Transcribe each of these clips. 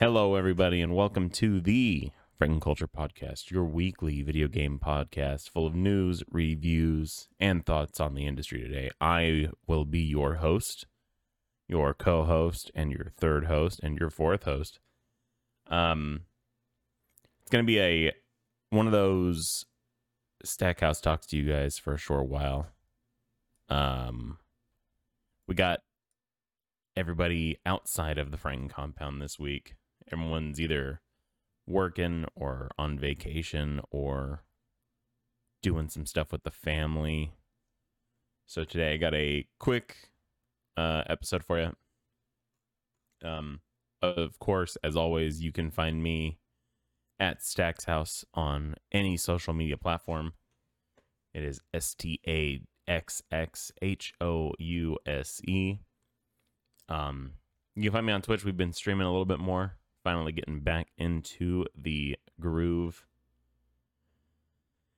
Hello, everybody, and welcome to the Franken Culture Podcast, your weekly video game podcast full of news, reviews, and thoughts on the industry today. I will be your host, your co host, and your third host, and your fourth host. Um, it's going to be a one of those Stackhouse talks to you guys for a short while. Um, we got everybody outside of the Franken compound this week everyone's either working or on vacation or doing some stuff with the family. So today I got a quick uh, episode for you. Um, of course, as always, you can find me at Stacks House on any social media platform. It is S T A X X H O U S E. Um, you can find me on Twitch. We've been streaming a little bit more finally getting back into the groove.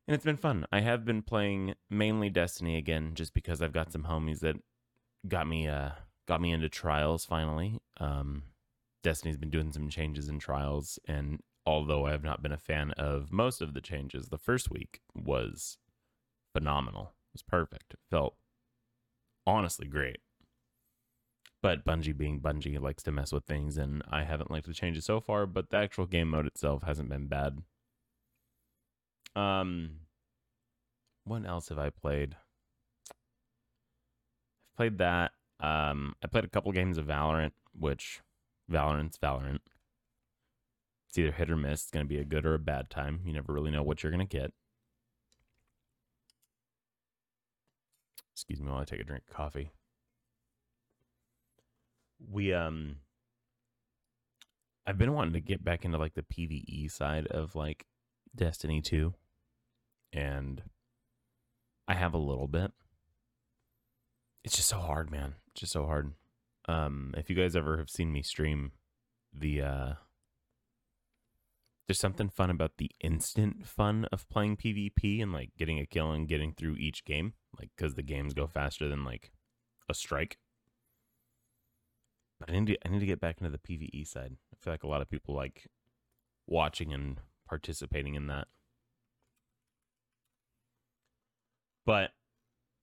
And it's been fun. I have been playing mainly Destiny again just because I've got some homies that got me uh got me into trials finally. Um Destiny's been doing some changes in trials and although I have not been a fan of most of the changes, the first week was phenomenal. It was perfect. It felt honestly great. But Bungie being Bungie likes to mess with things, and I haven't liked the changes so far, but the actual game mode itself hasn't been bad. Um, what else have I played? I've played that. Um, I played a couple games of Valorant, which Valorant's Valorant. It's either hit or miss. It's going to be a good or a bad time. You never really know what you're going to get. Excuse me while I take a drink of coffee we um I've been wanting to get back into like the PvE side of like Destiny 2 and I have a little bit. It's just so hard, man. It's just so hard. Um if you guys ever have seen me stream the uh there's something fun about the instant fun of playing PvP and like getting a kill and getting through each game, like cuz the games go faster than like a strike. But I need to I need to get back into the PVE side. I feel like a lot of people like watching and participating in that. But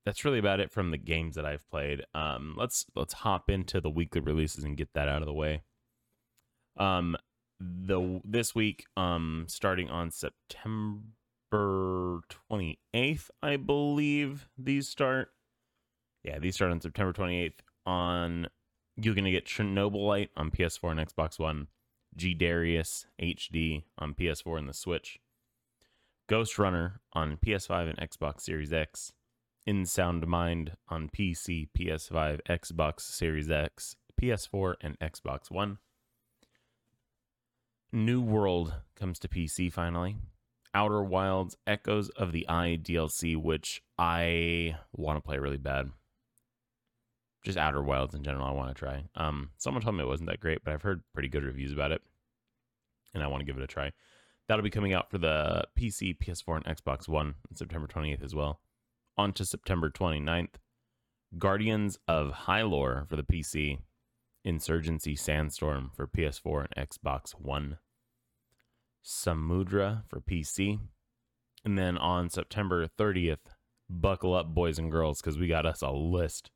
that's really about it from the games that I've played. Um, let's let's hop into the weekly releases and get that out of the way. Um, the this week, um, starting on September twenty eighth, I believe these start. Yeah, these start on September twenty eighth. On you're going to get Chernobylite on PS4 and Xbox One, G Darius HD on PS4 and the Switch, Ghost Runner on PS5 and Xbox Series X, In Sound Mind on PC, PS5, Xbox Series X, PS4, and Xbox One. New World comes to PC finally. Outer Wilds Echoes of the Eye DLC, which I want to play really bad just Outer Wilds in general. I want to try. Um, someone told me it wasn't that great, but I've heard pretty good reviews about it, and I want to give it a try. That'll be coming out for the PC, PS4, and Xbox One on September 28th as well. On to September 29th, Guardians of Hylore for the PC, Insurgency Sandstorm for PS4 and Xbox One, Samudra for PC, and then on September 30th, buckle up, boys and girls, because we got us a list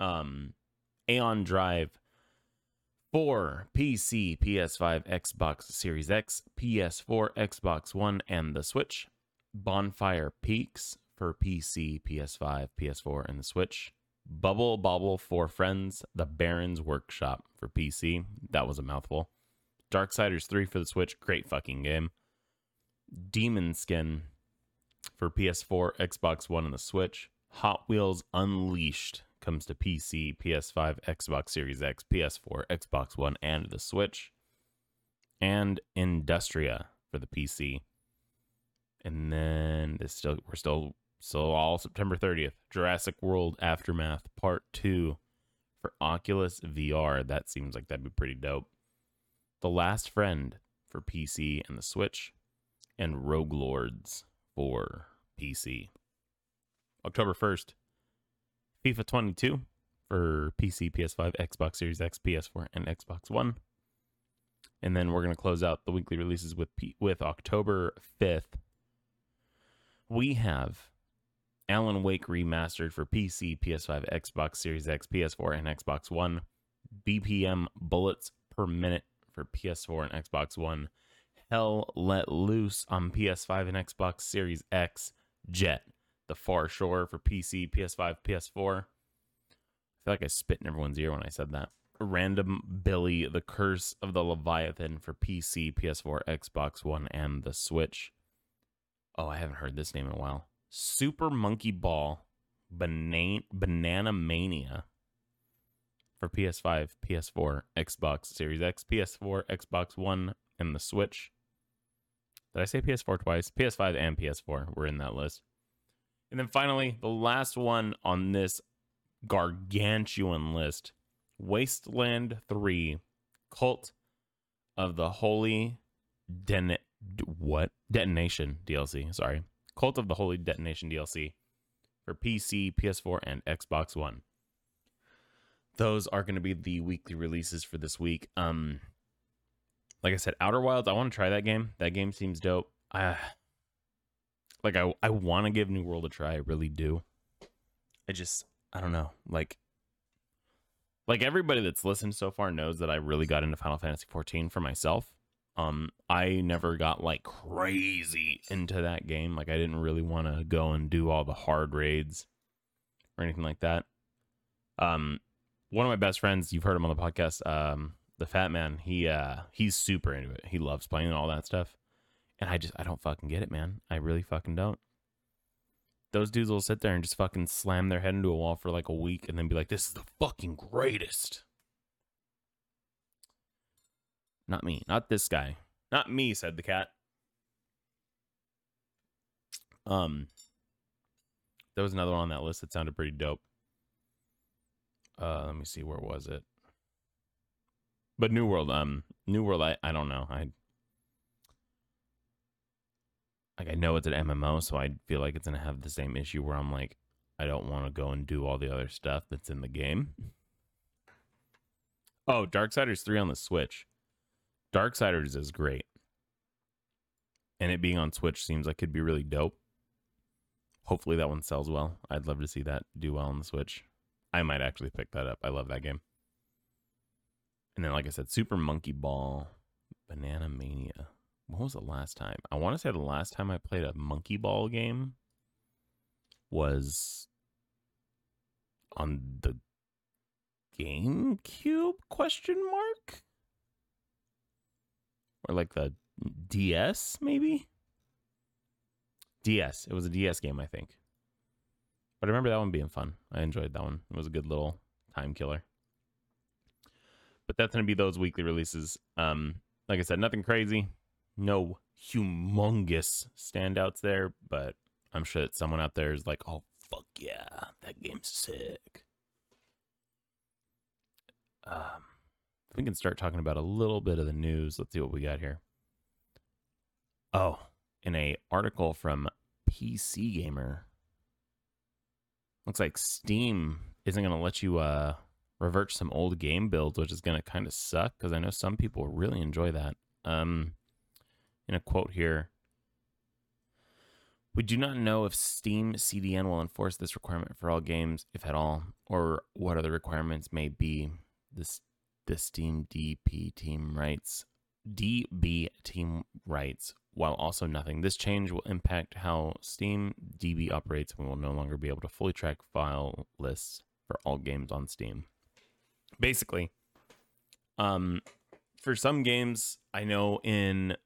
um, Aeon Drive for PC, PS5, Xbox Series X, PS4, Xbox One, and the Switch. Bonfire Peaks for PC, PS5, PS4, and the Switch. Bubble Bobble for Friends, The Baron's Workshop for PC. That was a mouthful. Darksiders 3 for the Switch. Great fucking game. Demon Skin for PS4, Xbox One, and the Switch. Hot Wheels Unleashed comes to PC, PS5, Xbox Series X, PS4, Xbox One, and the Switch, and Industria for the PC. And then this still we're still so all September 30th. Jurassic World Aftermath Part 2 for Oculus VR. That seems like that'd be pretty dope. The Last Friend for PC and the Switch, and Rogue Lords for PC. October 1st, FIFA 22 for PC, PS5, Xbox Series X, PS4, and Xbox One. And then we're going to close out the weekly releases with P- with October 5th. We have Alan Wake remastered for PC, PS5, Xbox Series X, PS4, and Xbox One. BPM bullets per minute for PS4 and Xbox One. Hell Let Loose on PS5 and Xbox Series X. Jet, The Far Shore for PC, PS5, PS4. I feel like I spit in everyone's ear when I said that. Rainbow Billy, The Curse of the Leviathan for PC, PS4, Xbox One, and the Switch. Oh, I haven't heard this name in a while. Super Monkey Ball, Banana, Banana Mania for PS5, PS4, Xbox Series X, PS4, Xbox One, and the Switch. Did I say PS4 twice? PS5 and PS4 were in that list. And then finally, the last one on this gargantuan list Wasteland 3 Cult of the Holy Den- what? Detonation DLC. Sorry. Cult of the Holy Detonation DLC for PC, PS4, and Xbox One. Those are going to be the weekly releases for this week. Um, like I said, Outer Wilds. I want to try that game. That game seems dope. I like. I I want to give New World a try. I really do. I just I don't know. Like like everybody that's listened so far knows that I really got into Final Fantasy 14 for myself. Um, I never got like crazy into that game. Like I didn't really want to go and do all the hard raids or anything like that. Um, one of my best friends, you've heard him on the podcast, um, the Fat Man. He uh, he's super into it. He loves playing and all that stuff, and I just I don't fucking get it, man. I really fucking don't. Those dudes will sit there and just fucking slam their head into a wall for like a week, and then be like, "This is the fucking greatest." Not me. Not this guy. Not me, said the cat. Um there was another one on that list that sounded pretty dope. Uh let me see where was it? But New World, um New World I, I don't know. I like I know it's an MMO, so I feel like it's gonna have the same issue where I'm like, I don't want to go and do all the other stuff that's in the game. Oh, Darksiders 3 on the Switch. Darksiders is great. And it being on Switch seems like it'd be really dope. Hopefully that one sells well. I'd love to see that do well on the Switch. I might actually pick that up. I love that game. And then, like I said, Super Monkey Ball, Banana Mania. When was the last time? I want to say the last time I played a Monkey Ball game was on the GameCube question mark? Or like the DS maybe? DS. It was a DS game, I think. But I remember that one being fun. I enjoyed that one. It was a good little time killer. But that's going to be those weekly releases. Um like I said, nothing crazy. No humongous standouts there, but I'm sure that someone out there is like, "Oh fuck yeah, that game's sick." Um, we can start talking about a little bit of the news. Let's see what we got here. Oh, in a article from PC Gamer, looks like Steam isn't going to let you uh, revert some old game builds, which is going to kind of suck because I know some people really enjoy that. Um, in a quote here, we do not know if Steam CDN will enforce this requirement for all games, if at all, or what other requirements may be. This the Steam DP team writes DB team writes while also nothing. This change will impact how Steam DB operates and we will no longer be able to fully track file lists for all games on Steam. Basically, um, for some games, I know in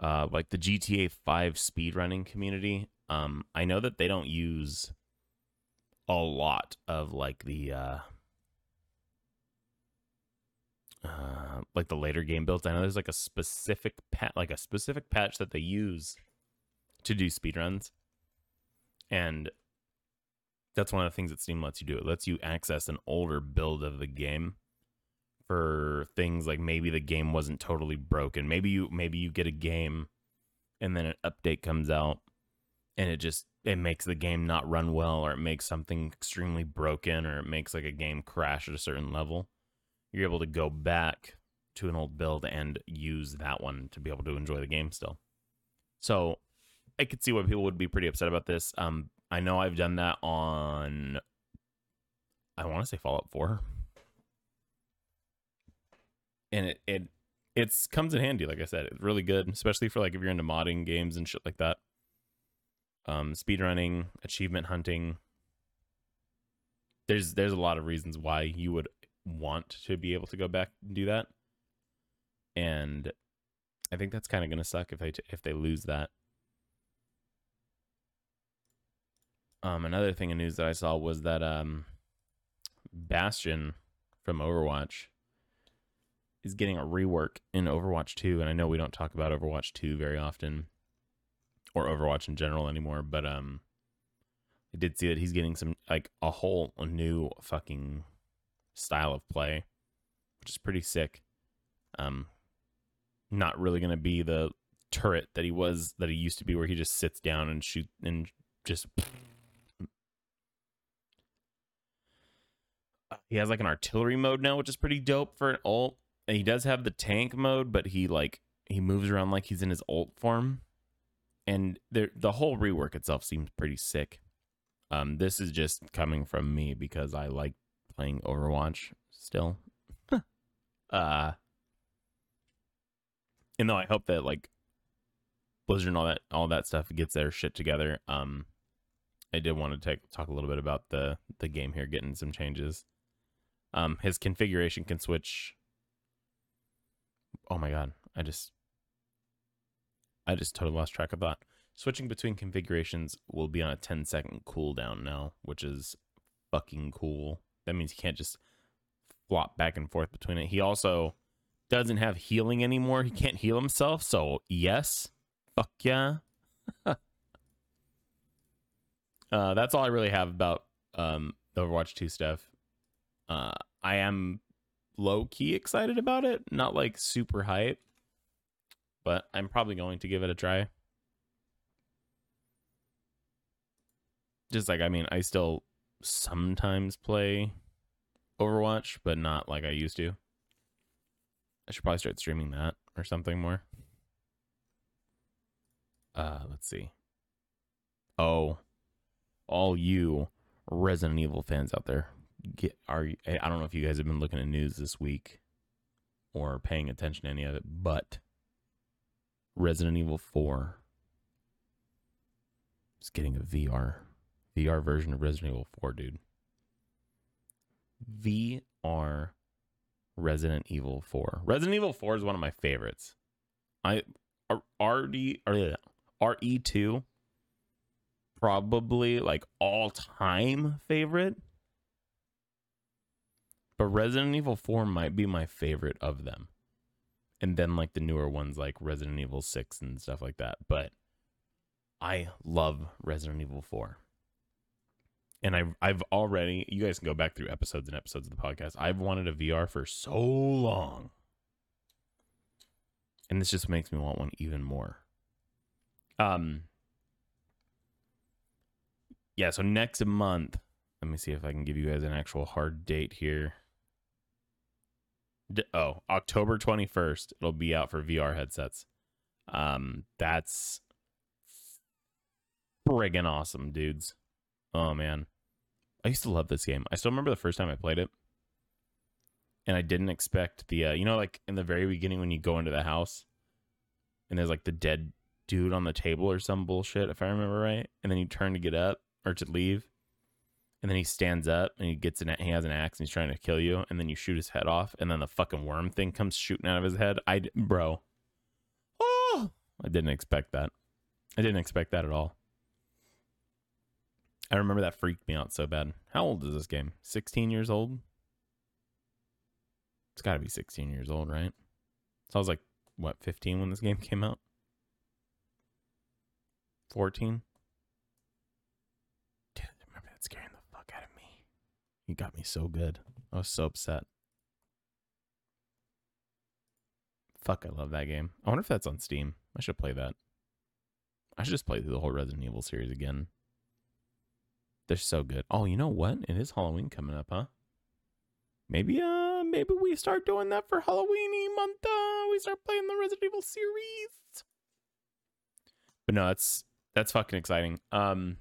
uh, like the GTA 5 speedrunning community, um, I know that they don't use a lot of like the uh, uh, like the later game builds. I know there's like a specific pat, like a specific patch that they use to do speedruns, and that's one of the things that Steam lets you do. It lets you access an older build of the game for things like maybe the game wasn't totally broken. Maybe you maybe you get a game and then an update comes out and it just it makes the game not run well or it makes something extremely broken or it makes like a game crash at a certain level you're able to go back to an old build and use that one to be able to enjoy the game still. So I could see why people would be pretty upset about this. Um, I know I've done that on, I want to say Fallout 4. And it, it, it's comes in handy, like I said. It's really good, especially for like if you're into modding games and shit like that. Um, speedrunning, achievement hunting. There's there's a lot of reasons why you would want to be able to go back and do that. And I think that's kind of to suck if they if they lose that. Um, another thing in news that I saw was that um, Bastion from Overwatch is getting a rework in Overwatch 2, and I know we don't talk about Overwatch 2 very often, or Overwatch in general anymore, but um, I did see that he's getting some like a whole new fucking style of play, which is pretty sick. Um, not really gonna be the turret that he was that he used to be, where he just sits down and shoot and just. He has like an artillery mode now, which is pretty dope for an ult. He does have the tank mode, but he like he moves around like he's in his alt form. And the the whole rework itself seems pretty sick. Um, this is just coming from me because I like playing Overwatch still. uh, and though I hope that like Blizzard and all that all that stuff gets their shit together. Um, I did want to take talk a little bit about the the game here getting some changes. Um, his configuration can switch. Oh my god, I just I just totally lost track of that. Switching between configurations will be on a 10 second cooldown now, which is fucking cool. That means you can't just flop back and forth between it. He also doesn't have healing anymore. He can't heal himself. So, yes. Fuck yeah. uh, that's all I really have about um, the Overwatch 2 stuff. Uh, I am low key excited about it, not like super hype, but I'm probably going to give it a try. Just like, I mean, I still sometimes play Overwatch, but not like I used to. I should probably start streaming that or something more. Uh, let's see. Oh, all you Resident Evil fans out there, get are I don't know if you guys have been looking at news this week or paying attention to any of it, but Resident Evil 4 is getting a VR VR version of Resident Evil 4, dude. VR Resident Evil 4. Resident Evil 4 is one of my favorites. I RD or RE2 probably like all time favorite. But Resident Evil 4 might be my favorite of them. And then like the newer ones like Resident Evil 6 and stuff like that. But I love Resident Evil 4 and I've I've already you guys can go back through episodes and episodes of the podcast. I've wanted a VR for so long. And this just makes me want one even more. Um Yeah, so next month, let me see if I can give you guys an actual hard date here. Oh, October 21st, it'll be out for VR headsets. Um that's friggin' awesome, dudes. Oh man. I used to love this game. I still remember the first time I played it. And I didn't expect the uh, you know like in the very beginning when you go into the house and there's like the dead dude on the table or some bullshit if I remember right and then you turn to get up or to leave and then he stands up and he gets an he has an axe and he's trying to kill you and then you shoot his head off and then the fucking worm thing comes shooting out of his head. I bro. Oh, I didn't expect that. I didn't expect that at all. I remember that freaked me out so bad. How old is this game? 16 years old? It's got to be 16 years old, right? So I was like, what, 15 when this game came out? 14? Dude, I remember that scaring the fuck out of me. You got me so good. I was so upset. Fuck, I love that game. I wonder if that's on Steam. I should play that. I should just play through the whole Resident Evil series again. They're so good. Oh, you know what? It is Halloween coming up, huh? Maybe uh maybe maybe we start doing that for Halloweeny month. Uh, we start playing the Resident Evil series. But no, that's that's fucking exciting. Um,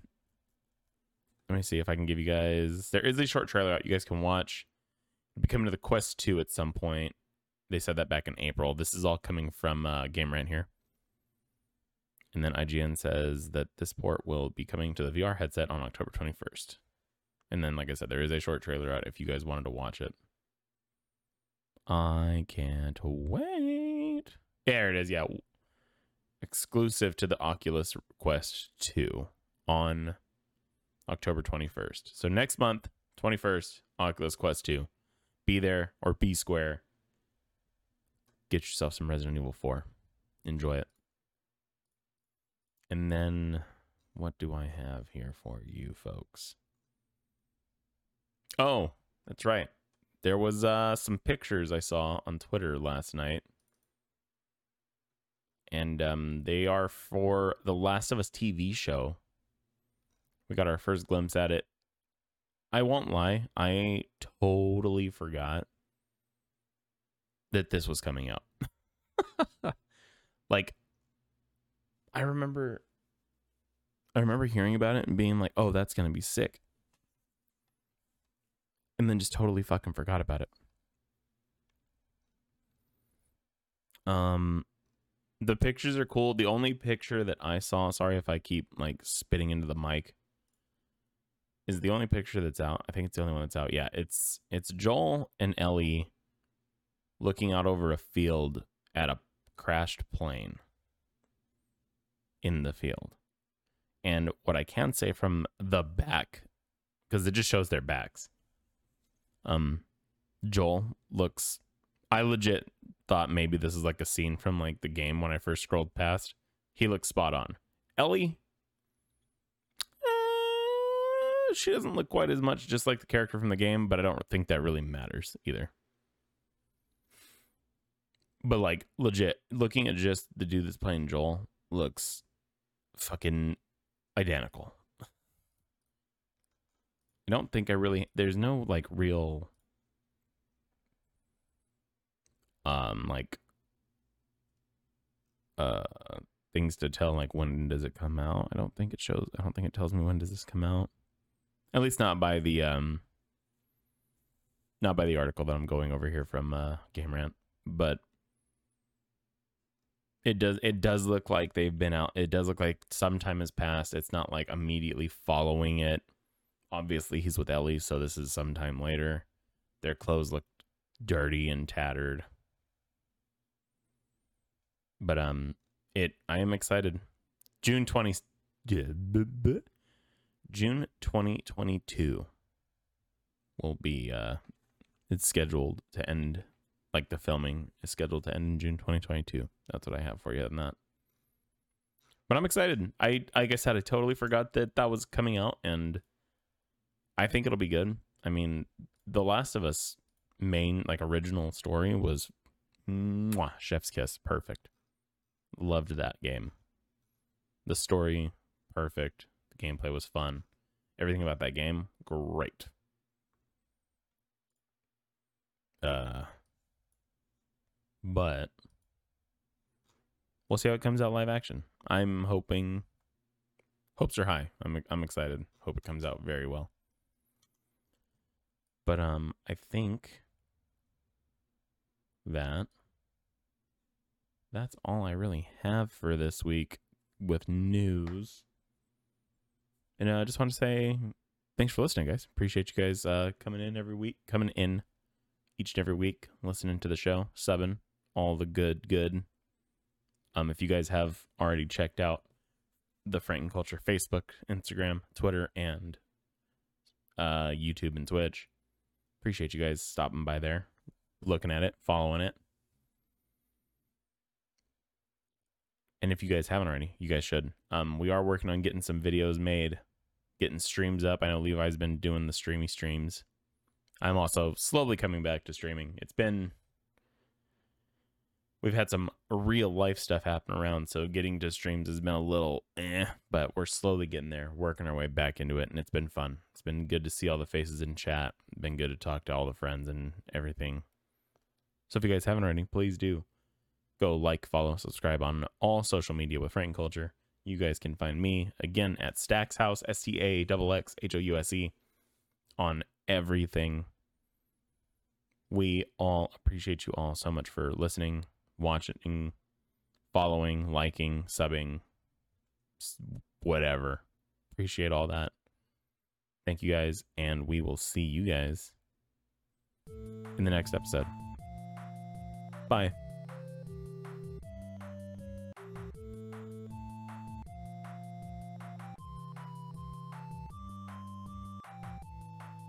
let me see if I can give you guys. There is a short trailer out you guys can watch. It'll be coming to the Quest 2 at some point. They said that back in April. This is all coming from uh, Game Rant here. And then IGN says that this port will be coming to the VR headset on October 21st. And then, like I said, there is a short trailer out if you guys wanted to watch it. I can't wait. There it is. Yeah. Exclusive to the Oculus Quest 2 on October 21st. So next month, 21st, Oculus Quest 2. Be there or be square. Get yourself some Resident Evil 4. Enjoy it. And then what do I have here for you folks? Oh, that's right. There was uh, some pictures I saw on Twitter last night. And um, they are for the Last of Us TV show. We got our first glimpse at it. I won't lie, I totally forgot that this was coming out. like I remember I remember hearing about it and being like, "Oh, that's going to be sick." And then just totally fucking forgot about it. Um the pictures are cool. The only picture that I saw, sorry if I keep like spitting into the mic, is the only picture that's out. I think it's the only one that's out. Yeah, it's it's Joel and Ellie looking out over a field at a crashed plane in the field. And what I can say from the back, because it just shows their backs. Um, Joel looks. I legit thought maybe this is like a scene from like the game when I first scrolled past. He looks spot on. Ellie, uh, she doesn't look quite as much just like the character from the game, but I don't think that really matters either. But like legit, looking at just the dude that's playing Joel looks fucking identical. I don't think I really there's no like real um like uh things to tell like when does it come out. I don't think it shows I don't think it tells me when does this come out. At least not by the um not by the article that I'm going over here from uh Game Rant, but it does it does look like they've been out. It does look like some time has passed. It's not like immediately following it. Obviously, he's with Ellie, so this is sometime later. Their clothes look dirty and tattered. But um it I am excited. June 20 June 2022 will be uh it's scheduled to end like the filming is scheduled to end in June 2022. That's what I have for you on that. But I'm excited. I I said, I totally forgot that that was coming out, and I think it'll be good. I mean, The Last of Us main like original story was mwah, chef's kiss, perfect. Loved that game. The story, perfect. Gameplay was fun. Everything about that game, great. Uh, but we'll see how it comes out live action. I'm hoping hopes are high. I'm I'm excited. Hope it comes out very well. But um I think that that's all I really have for this week with news. And uh, I just want to say thanks for listening, guys. Appreciate you guys uh, coming in every week, coming in each and every week, listening to the show, subbing, all the good, good. Um, if you guys have already checked out the Franken Culture Facebook, Instagram, Twitter, and uh, YouTube and Twitch, appreciate you guys stopping by there, looking at it, following it. And if you guys haven't already, you guys should. Um, we are working on getting some videos made, getting streams up. I know Levi's been doing the streamy streams. I'm also slowly coming back to streaming. It's been we've had some real life stuff happen around, so getting to streams has been a little eh, but we're slowly getting there, working our way back into it, and it's been fun. It's been good to see all the faces in chat. Been good to talk to all the friends and everything. So if you guys haven't already, please do go like, follow, subscribe on all social media with Frank Culture. You guys can find me again at Stacks House, S T A X X H O U S E, on everything. We all appreciate you all so much for listening, watching, following, liking, subbing, whatever. Appreciate all that. Thank you guys, and we will see you guys in the next episode. Bye.